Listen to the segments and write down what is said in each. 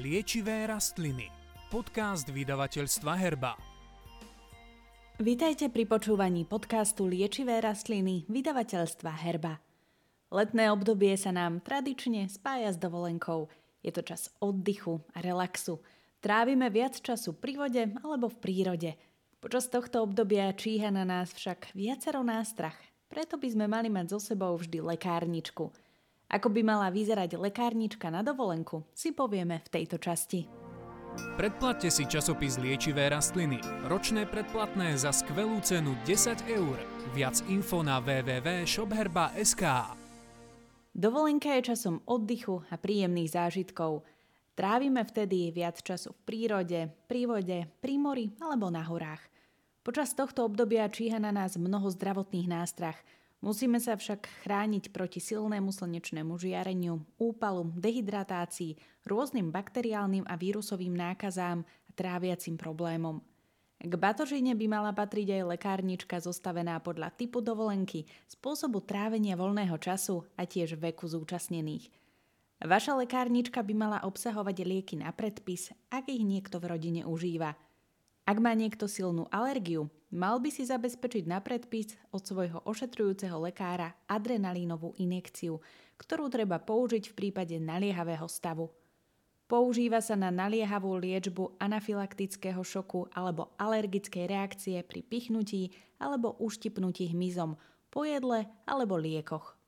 Liečivé rastliny. Podcast vydavateľstva Herba. Vítajte pri počúvaní podcastu Liečivé rastliny vydavateľstva Herba. Letné obdobie sa nám tradične spája s dovolenkou. Je to čas oddychu a relaxu. Trávime viac času pri vode alebo v prírode. Počas tohto obdobia číha na nás však viacero nástrach. Preto by sme mali mať so sebou vždy lekárničku – ako by mala vyzerať lekárnička na dovolenku, si povieme v tejto časti. Predplatte si časopis Liečivé rastliny. Ročné predplatné za skvelú cenu 10 eur. Viac info na www.shopherba.sk Dovolenka je časom oddychu a príjemných zážitkov. Trávime vtedy viac času v prírode, pri vode, pri mori alebo na horách. Počas tohto obdobia číha na nás mnoho zdravotných nástrach – Musíme sa však chrániť proti silnému slnečnému žiareniu, úpalu, dehydratácii, rôznym bakteriálnym a vírusovým nákazám a tráviacim problémom. K batožine by mala patriť aj lekárnička zostavená podľa typu dovolenky, spôsobu trávenia voľného času a tiež veku zúčastnených. Vaša lekárnička by mala obsahovať lieky na predpis, ak ich niekto v rodine užíva – ak má niekto silnú alergiu, mal by si zabezpečiť na predpis od svojho ošetrujúceho lekára adrenalínovú injekciu, ktorú treba použiť v prípade naliehavého stavu. Používa sa na naliehavú liečbu anafylaktického šoku alebo alergickej reakcie pri pichnutí alebo uštipnutí hmyzom, pojedle alebo liekoch.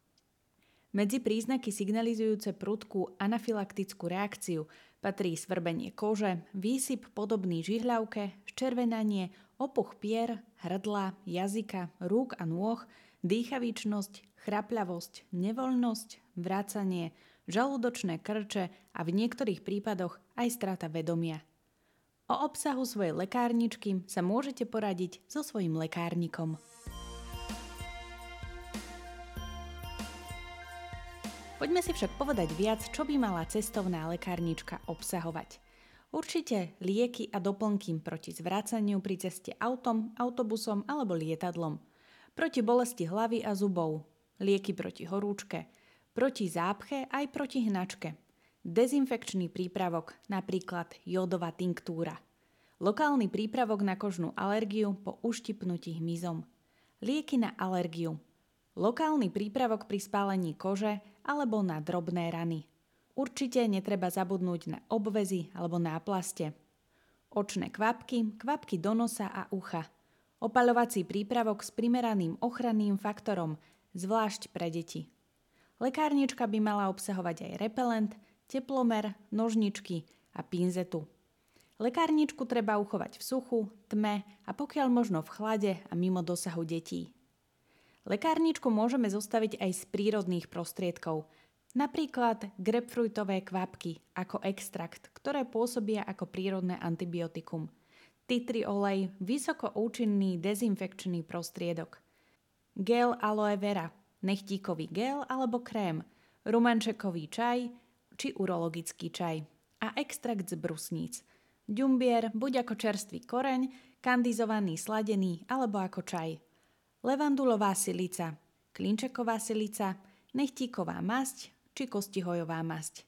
Medzi príznaky signalizujúce prudkú anafylaktickú reakciu patrí svrbenie kože, výsyp podobný žihľavke, ščervenanie, opuch pier, hrdla, jazyka, rúk a nôh, dýchavičnosť, chrapľavosť, nevoľnosť, vracanie, žalúdočné krče a v niektorých prípadoch aj strata vedomia. O obsahu svojej lekárničky sa môžete poradiť so svojim lekárnikom. Poďme si však povedať viac, čo by mala cestovná lekárnička obsahovať. Určite lieky a doplnky proti zvracaniu pri ceste autom, autobusom alebo lietadlom. Proti bolesti hlavy a zubov. Lieky proti horúčke. Proti zápche aj proti hnačke. Dezinfekčný prípravok, napríklad jodová tinktúra. Lokálny prípravok na kožnú alergiu po uštipnutí hmyzom. Lieky na alergiu, Lokálny prípravok pri spálení kože alebo na drobné rany. Určite netreba zabudnúť na obvezy alebo náplaste. Očné kvapky, kvapky do nosa a ucha. Opaľovací prípravok s primeraným ochranným faktorom, zvlášť pre deti. Lekárnička by mala obsahovať aj repelent, teplomer, nožničky a pinzetu. Lekárničku treba uchovať v suchu, tme a pokiaľ možno v chlade a mimo dosahu detí. Lekárničku môžeme zostaviť aj z prírodných prostriedkov, napríklad grapefruitové kvapky ako extrakt, ktoré pôsobia ako prírodné antibiotikum. Titri olej, vysoko účinný dezinfekčný prostriedok. Gel aloe vera, nechtíkový gel alebo krém, rumančekový čaj či urologický čaj a extrakt z brusníc. Ďumbier buď ako čerstvý koreň, kandizovaný sladený alebo ako čaj levandulová silica, klinčeková silica, nechtíková masť či kostihojová masť.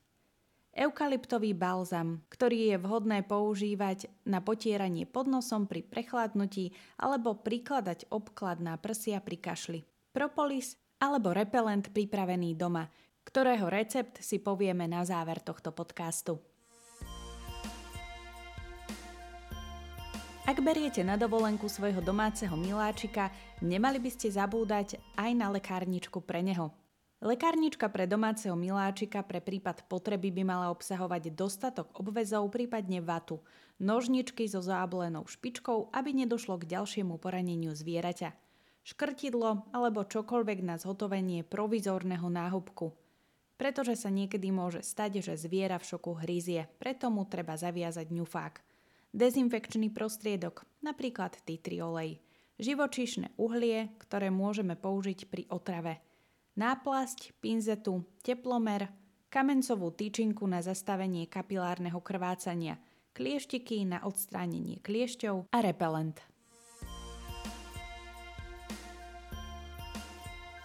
Eukalyptový balzam, ktorý je vhodné používať na potieranie pod nosom pri prechladnutí alebo prikladať obklad na prsia pri kašli. Propolis alebo repelent pripravený doma, ktorého recept si povieme na záver tohto podcastu. Ak beriete na dovolenku svojho domáceho miláčika, nemali by ste zabúdať aj na lekárničku pre neho. Lekárnička pre domáceho miláčika pre prípad potreby by mala obsahovať dostatok obvezov, prípadne vatu, nožničky so záblenou špičkou, aby nedošlo k ďalšiemu poraneniu zvieraťa, škrtidlo alebo čokoľvek na zhotovenie provizorného náhubku. Pretože sa niekedy môže stať, že zviera v šoku hryzie, preto mu treba zaviazať ňufák – dezinfekčný prostriedok, napríklad titri olej, živočíšne uhlie, ktoré môžeme použiť pri otrave, náplasť, pinzetu, teplomer, kamencovú tyčinku na zastavenie kapilárneho krvácania, klieštiky na odstránenie kliešťov a repelent.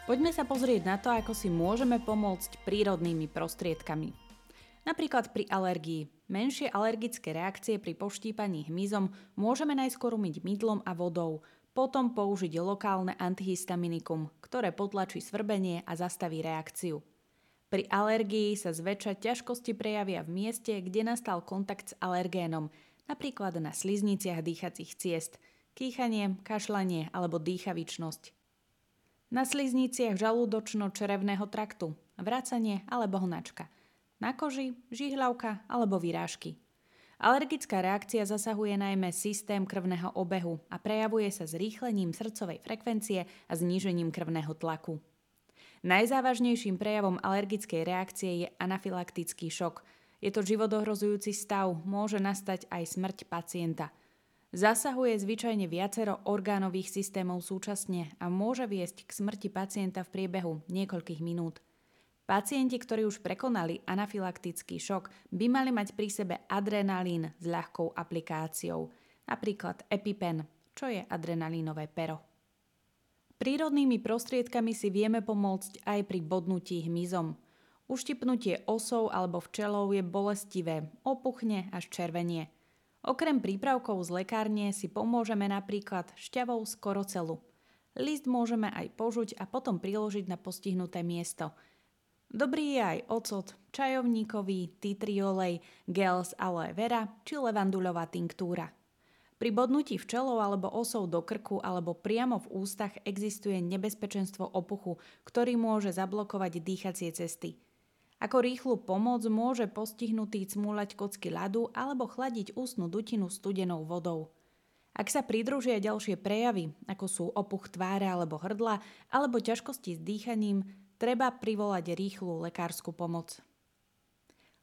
Poďme sa pozrieť na to, ako si môžeme pomôcť prírodnými prostriedkami. Napríklad pri alergii. Menšie alergické reakcie pri poštípaní hmyzom môžeme najskôr umyť mydlom a vodou, potom použiť lokálne antihistaminikum, ktoré potlačí svrbenie a zastaví reakciu. Pri alergii sa zväčša ťažkosti prejavia v mieste, kde nastal kontakt s alergénom, napríklad na slizniciach dýchacích ciest, kýchanie, kašlanie alebo dýchavičnosť. Na slizniciach žalúdočno-črevného traktu, vracanie alebo hnačka. Na koži, žihľavka alebo vyrážky. Alergická reakcia zasahuje najmä systém krvného obehu a prejavuje sa zrýchlením srdcovej frekvencie a znížením krvného tlaku. Najzávažnejším prejavom alergickej reakcie je anafylaktický šok. Je to životohrozujúci stav, môže nastať aj smrť pacienta. Zasahuje zvyčajne viacero orgánových systémov súčasne a môže viesť k smrti pacienta v priebehu niekoľkých minút. Pacienti, ktorí už prekonali anafylaktický šok, by mali mať pri sebe adrenalín s ľahkou aplikáciou, napríklad EpiPen, čo je adrenalínové pero. Prírodnými prostriedkami si vieme pomôcť aj pri bodnutí hmyzom. Uštipnutie osou alebo včelou je bolestivé, opuchne až červenie. Okrem prípravkov z lekárne si pomôžeme napríklad šťavou z korocelu. List môžeme aj požuť a potom priložiť na postihnuté miesto. Dobrý je aj ocot, čajovníkový, titriolej, gel aloe vera či levandulová tinktúra. Pri bodnutí včelou alebo osou do krku alebo priamo v ústach existuje nebezpečenstvo opuchu, ktorý môže zablokovať dýchacie cesty. Ako rýchlu pomoc môže postihnutý cmúľať kocky ľadu alebo chladiť ústnu dutinu studenou vodou. Ak sa pridružia ďalšie prejavy, ako sú opuch tváre alebo hrdla, alebo ťažkosti s dýchaním, treba privolať rýchlu lekárskú pomoc.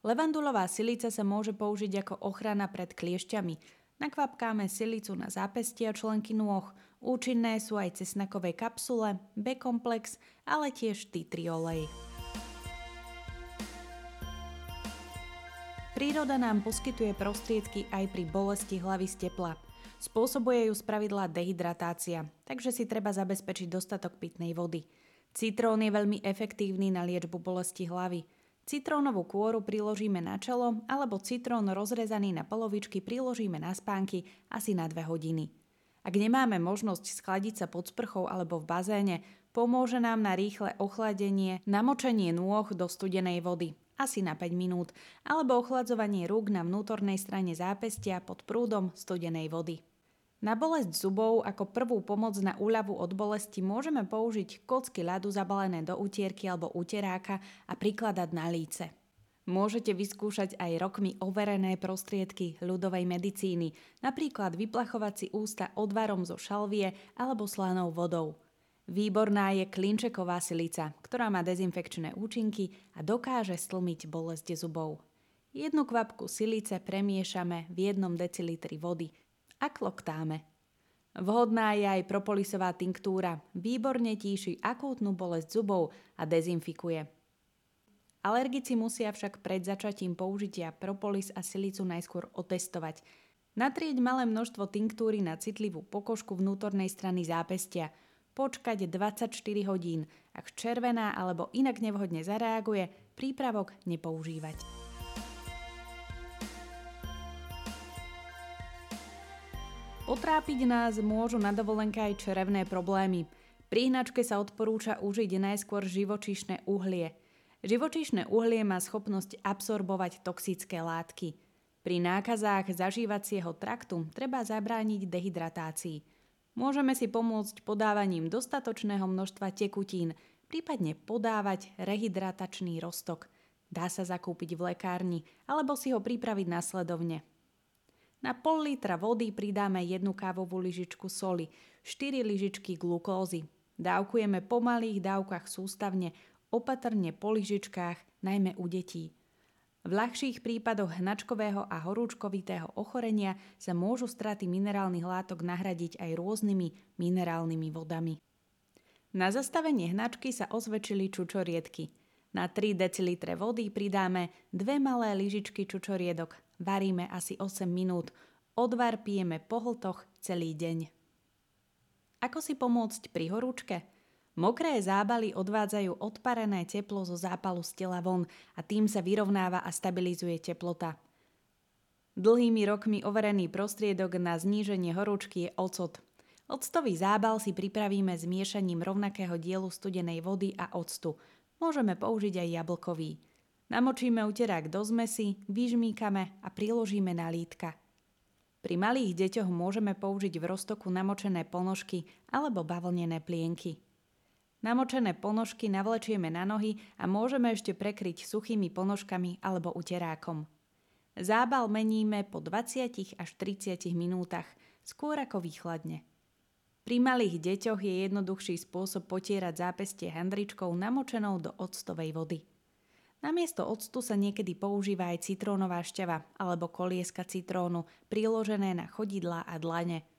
Levandulová silica sa môže použiť ako ochrana pred kliešťami, Nakvapkáme silicu na zápestia členky nôh. Účinné sú aj cesnakové kapsule, B-komplex, ale tiež titriolej. Príroda nám poskytuje prostriedky aj pri bolesti hlavy z tepla. Spôsobuje ju spravidla dehydratácia, takže si treba zabezpečiť dostatok pitnej vody. Citrón je veľmi efektívny na liečbu bolesti hlavy – Citrónovú kôru priložíme na čelo alebo citrón rozrezaný na polovičky priložíme na spánky asi na 2 hodiny. Ak nemáme možnosť schladiť sa pod sprchou alebo v bazéne, pomôže nám na rýchle ochladenie namočenie nôh do studenej vody, asi na 5 minút, alebo ochladzovanie rúk na vnútornej strane zápestia pod prúdom studenej vody. Na bolesť zubov ako prvú pomoc na úľavu od bolesti môžeme použiť kocky ľadu zabalené do utierky alebo uteráka a prikladať na líce. Môžete vyskúšať aj rokmi overené prostriedky ľudovej medicíny, napríklad vyplachovať si ústa odvarom zo šalvie alebo slanou vodou. Výborná je klinčeková silica, ktorá má dezinfekčné účinky a dokáže stlmiť bolesť zubov. Jednu kvapku silice premiešame v jednom decilitri vody a kloktáme. Vhodná je aj propolisová tinktúra, výborne tíši akútnu bolesť zubov a dezinfikuje. Alergici musia však pred začatím použitia propolis a silicu najskôr otestovať. Natrieť malé množstvo tinktúry na citlivú pokožku vnútornej strany zápestia. Počkať 24 hodín. Ak červená alebo inak nevhodne zareaguje, prípravok nepoužívať. Potrápiť nás môžu na dovolenke aj črevné problémy. Pri hnačke sa odporúča užiť najskôr živočíšne uhlie. Živočíšne uhlie má schopnosť absorbovať toxické látky. Pri nákazách zažívacieho traktu treba zabrániť dehydratácii. Môžeme si pomôcť podávaním dostatočného množstva tekutín, prípadne podávať rehydratačný roztok. Dá sa zakúpiť v lekárni alebo si ho pripraviť následovne. Na pol litra vody pridáme jednu kávovú lyžičku soli, 4 lyžičky glukózy. Dávkujeme po malých dávkach sústavne, opatrne po lyžičkách, najmä u detí. V ľahších prípadoch hnačkového a horúčkovitého ochorenia sa môžu straty minerálnych látok nahradiť aj rôznymi minerálnymi vodami. Na zastavenie hnačky sa osvedčili čučoriedky. Na 3 dl vody pridáme dve malé lyžičky čučoriedok, Varíme asi 8 minút. Odvar pijeme po hltoch celý deň. Ako si pomôcť pri horúčke? Mokré zábaly odvádzajú odparené teplo zo zápalu z tela von a tým sa vyrovnáva a stabilizuje teplota. Dlhými rokmi overený prostriedok na zníženie horúčky je ocot. Octový zábal si pripravíme zmiešaním rovnakého dielu studenej vody a octu. Môžeme použiť aj jablkový. Namočíme uterák do zmesi, vyžmíkame a priložíme na lítka. Pri malých deťoch môžeme použiť v roztoku namočené ponožky alebo bavlnené plienky. Namočené ponožky navlečieme na nohy a môžeme ešte prekryť suchými ponožkami alebo uterákom. Zábal meníme po 20 až 30 minútach, skôr ako výchladne. Pri malých deťoch je jednoduchší spôsob potierať zápestie handričkou namočenou do octovej vody. Namiesto octu sa niekedy používa aj citrónová šťava alebo kolieska citrónu priložené na chodidlá a dlane –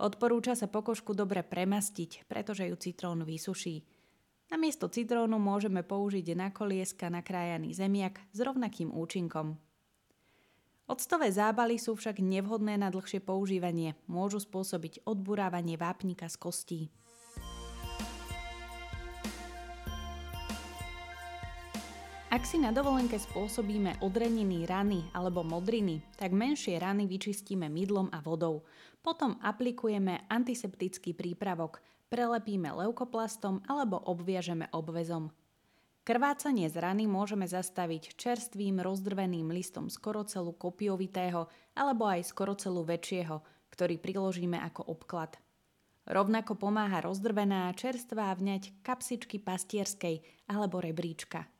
Odporúča sa pokožku dobre premastiť, pretože ju citrón vysuší. Namiesto citrónu môžeme použiť na kolieska nakrájaný zemiak s rovnakým účinkom. Octové zábaly sú však nevhodné na dlhšie používanie, môžu spôsobiť odburávanie vápnika z kostí. Ak si na dovolenke spôsobíme odreniny rany alebo modriny, tak menšie rany vyčistíme mydlom a vodou. Potom aplikujeme antiseptický prípravok, prelepíme leukoplastom alebo obviažeme obvezom. Krvácanie z rany môžeme zastaviť čerstvým rozdrveným listom skorocelu kopiovitého alebo aj skorocelu väčšieho, ktorý priložíme ako obklad. Rovnako pomáha rozdrvená čerstvá vňať kapsičky pastierskej alebo rebríčka.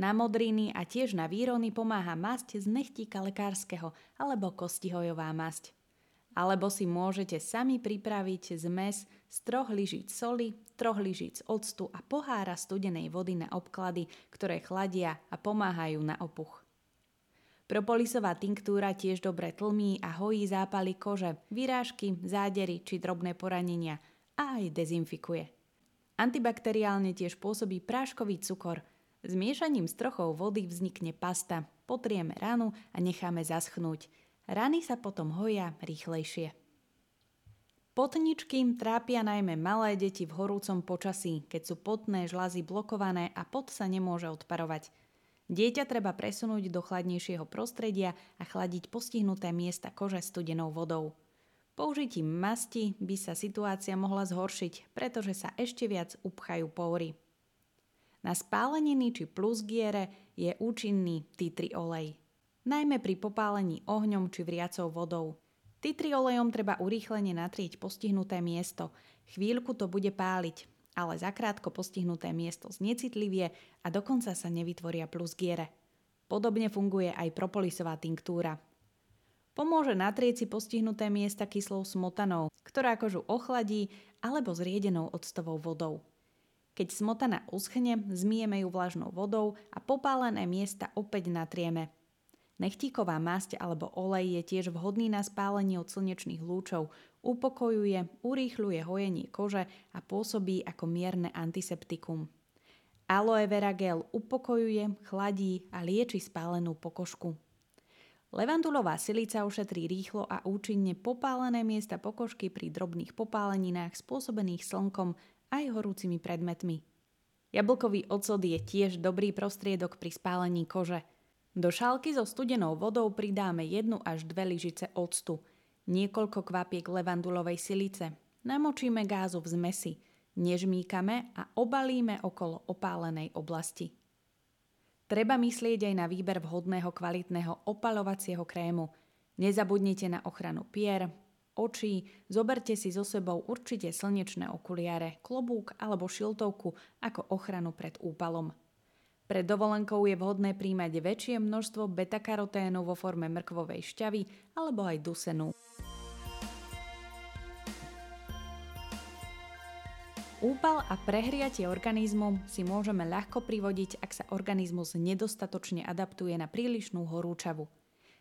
Na modriny a tiež na výrony pomáha masť z nechtíka lekárskeho alebo kostihojová masť. Alebo si môžete sami pripraviť zmes z troch lyžic soli, troch lyžic octu a pohára studenej vody na obklady, ktoré chladia a pomáhajú na opuch. Propolisová tinktúra tiež dobre tlmí a hojí zápaly kože, vyrážky, zádery či drobné poranenia a aj dezinfikuje. Antibakteriálne tiež pôsobí práškový cukor – Zmiešaním s trochou vody vznikne pasta, potrieme ranu a necháme zaschnúť. Rany sa potom hoja rýchlejšie. Potničky trápia najmä malé deti v horúcom počasí, keď sú potné žlazy blokované a pot sa nemôže odparovať. Dieťa treba presunúť do chladnejšieho prostredia a chladiť postihnuté miesta kože studenou vodou. Použitím masti by sa situácia mohla zhoršiť, pretože sa ešte viac upchajú pory. Na spáleniny či plusgiere je účinný titri olej. Najmä pri popálení ohňom či vriacou vodou. Titri olejom treba urýchlene natrieť postihnuté miesto. Chvíľku to bude páliť, ale zakrátko postihnuté miesto znecitlivie a dokonca sa nevytvoria plusgiere. Podobne funguje aj propolisová tinktúra. Pomôže natrieť si postihnuté miesta kyslou smotanou, ktorá kožu ochladí alebo zriedenou octovou vodou. Keď smotana uschne, zmieme ju vlažnou vodou a popálené miesta opäť natrieme. Nechtíková masť alebo olej je tiež vhodný na spálenie od slnečných lúčov, upokojuje, urýchľuje hojenie kože a pôsobí ako mierne antiseptikum. Aloe vera gel upokojuje, chladí a lieči spálenú pokožku. Levandulová silica ušetrí rýchlo a účinne popálené miesta pokožky pri drobných popáleninách spôsobených slnkom aj horúcimi predmetmi. Jablkový ocot je tiež dobrý prostriedok pri spálení kože. Do šálky so studenou vodou pridáme 1 až 2 lyžice octu, niekoľko kvapiek levandulovej silice, namočíme gázu v zmesi, nežmíkame a obalíme okolo opálenej oblasti. Treba myslieť aj na výber vhodného kvalitného opalovacieho krému. Nezabudnite na ochranu pier, očí, zoberte si so sebou určite slnečné okuliare, klobúk alebo šiltovku ako ochranu pred úpalom. Pred dovolenkou je vhodné príjmať väčšie množstvo beta-karoténu vo forme mrkvovej šťavy alebo aj dusenu. Úpal a prehriatie organizmu si môžeme ľahko privodiť, ak sa organizmus nedostatočne adaptuje na prílišnú horúčavu.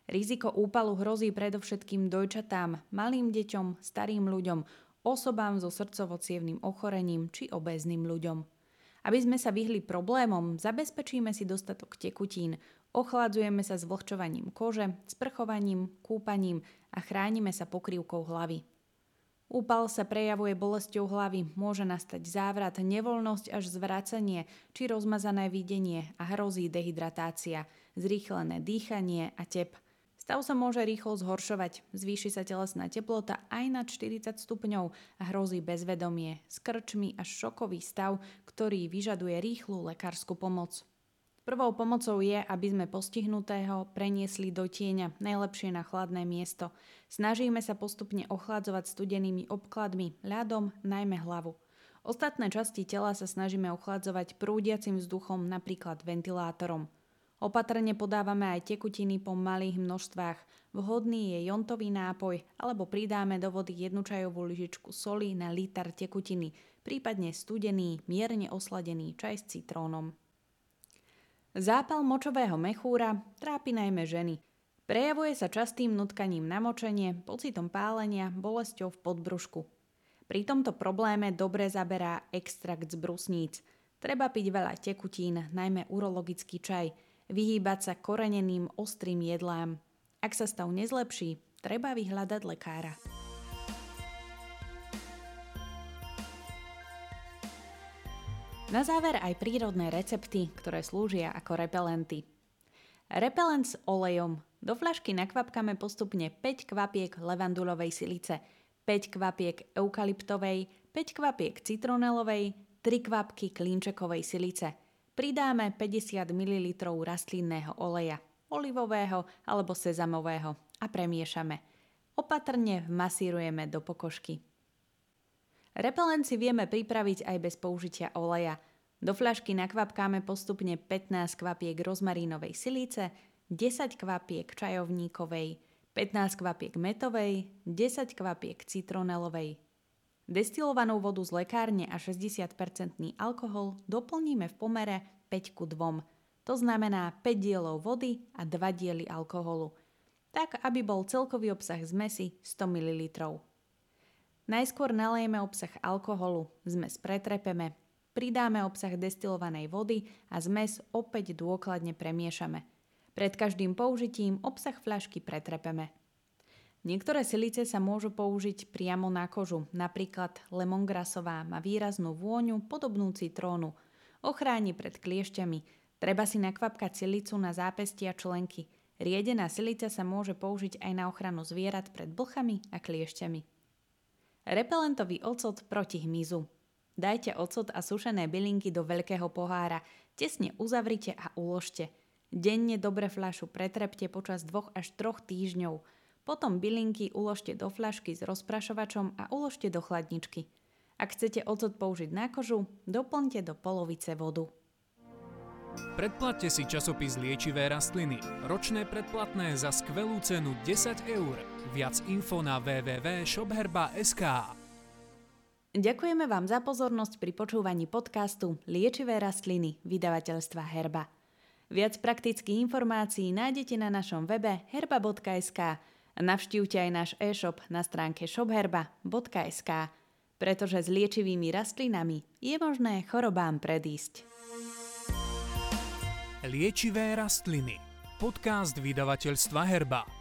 Riziko úpalu hrozí predovšetkým dojčatám, malým deťom, starým ľuďom, osobám so srdcovo ochorením či obézným ľuďom. Aby sme sa vyhli problémom, zabezpečíme si dostatok tekutín, ochladzujeme sa s vlhčovaním kože, sprchovaním, kúpaním a chránime sa pokrývkou hlavy. Úpal sa prejavuje bolesťou hlavy, môže nastať závrat, nevoľnosť až zvracanie či rozmazané videnie a hrozí dehydratácia, zrýchlené dýchanie a tep. Stav sa môže rýchlo zhoršovať, zvýši sa telesná teplota aj nad 40 stupňov a hrozí bezvedomie, s krčmi až šokový stav, ktorý vyžaduje rýchlu lekárskú pomoc. Prvou pomocou je, aby sme postihnutého preniesli do tieňa, najlepšie na chladné miesto. Snažíme sa postupne ochladzovať studenými obkladmi, ľadom, najmä hlavu. Ostatné časti tela sa snažíme ochladzovať prúdiacim vzduchom, napríklad ventilátorom. Opatrne podávame aj tekutiny po malých množstvách. Vhodný je jontový nápoj, alebo pridáme do vody jednu čajovú lyžičku soli na liter tekutiny, prípadne studený, mierne osladený čaj s citrónom. Zápal močového mechúra trápi najmä ženy. Prejavuje sa častým nutkaním na močenie, pocitom pálenia, bolesťou v podbrušku. Pri tomto probléme dobre zaberá extrakt z brusníc. Treba piť veľa tekutín, najmä urologický čaj, vyhýbať sa koreneným ostrým jedlám. Ak sa stav nezlepší, treba vyhľadať lekára. Na záver aj prírodné recepty, ktoré slúžia ako repelenty. Repelent s olejom. Do fľašky nakvapkame postupne 5 kvapiek levandulovej silice, 5 kvapiek eukalyptovej, 5 kvapiek citronelovej, 3 kvapky klinčekovej silice. Pridáme 50 ml rastlinného oleja, olivového alebo sezamového a premiešame. Opatrne masírujeme do pokožky. Repelent si vieme pripraviť aj bez použitia oleja. Do fľašky nakvapkáme postupne 15 kvapiek rozmarínovej silice, 10 kvapiek čajovníkovej, 15 kvapiek metovej, 10 kvapiek citronelovej. Destilovanú vodu z lekárne a 60% alkohol doplníme v pomere 5 ku 2. To znamená 5 dielov vody a 2 diely alkoholu. Tak, aby bol celkový obsah zmesi 100 ml. Najskôr nalejeme obsah alkoholu, zmes pretrepeme, pridáme obsah destilovanej vody a zmes opäť dôkladne premiešame. Pred každým použitím obsah fľašky pretrepeme. Niektoré silice sa môžu použiť priamo na kožu, napríklad lemongrasová má výraznú vôňu podobnú citrónu. Ochráni pred kliešťami. Treba si nakvapkať silicu na zápesti a členky. Riedená silica sa môže použiť aj na ochranu zvierat pred blchami a kliešťami. Repelentový ocot proti hmyzu. Dajte ocot a sušené bylinky do veľkého pohára, tesne uzavrite a uložte. Denne dobre fľašu pretrepte počas 2 až 3 týždňov. Potom bylinky uložte do fľašky s rozprašovačom a uložte do chladničky. Ak chcete ocot použiť na kožu, doplňte do polovice vodu. Predplatte si časopis Liečivé rastliny. Ročné predplatné za skvelú cenu 10 eur. Viac info na www.shopherba.sk Ďakujeme vám za pozornosť pri počúvaní podcastu Liečivé rastliny vydavateľstva Herba. Viac praktických informácií nájdete na našom webe herba.sk navštívte aj náš e-shop na stránke shopherba.sk, pretože s liečivými rastlinami je možné chorobám predísť. Liečivé rastliny. Podcast vydavateľstva Herba.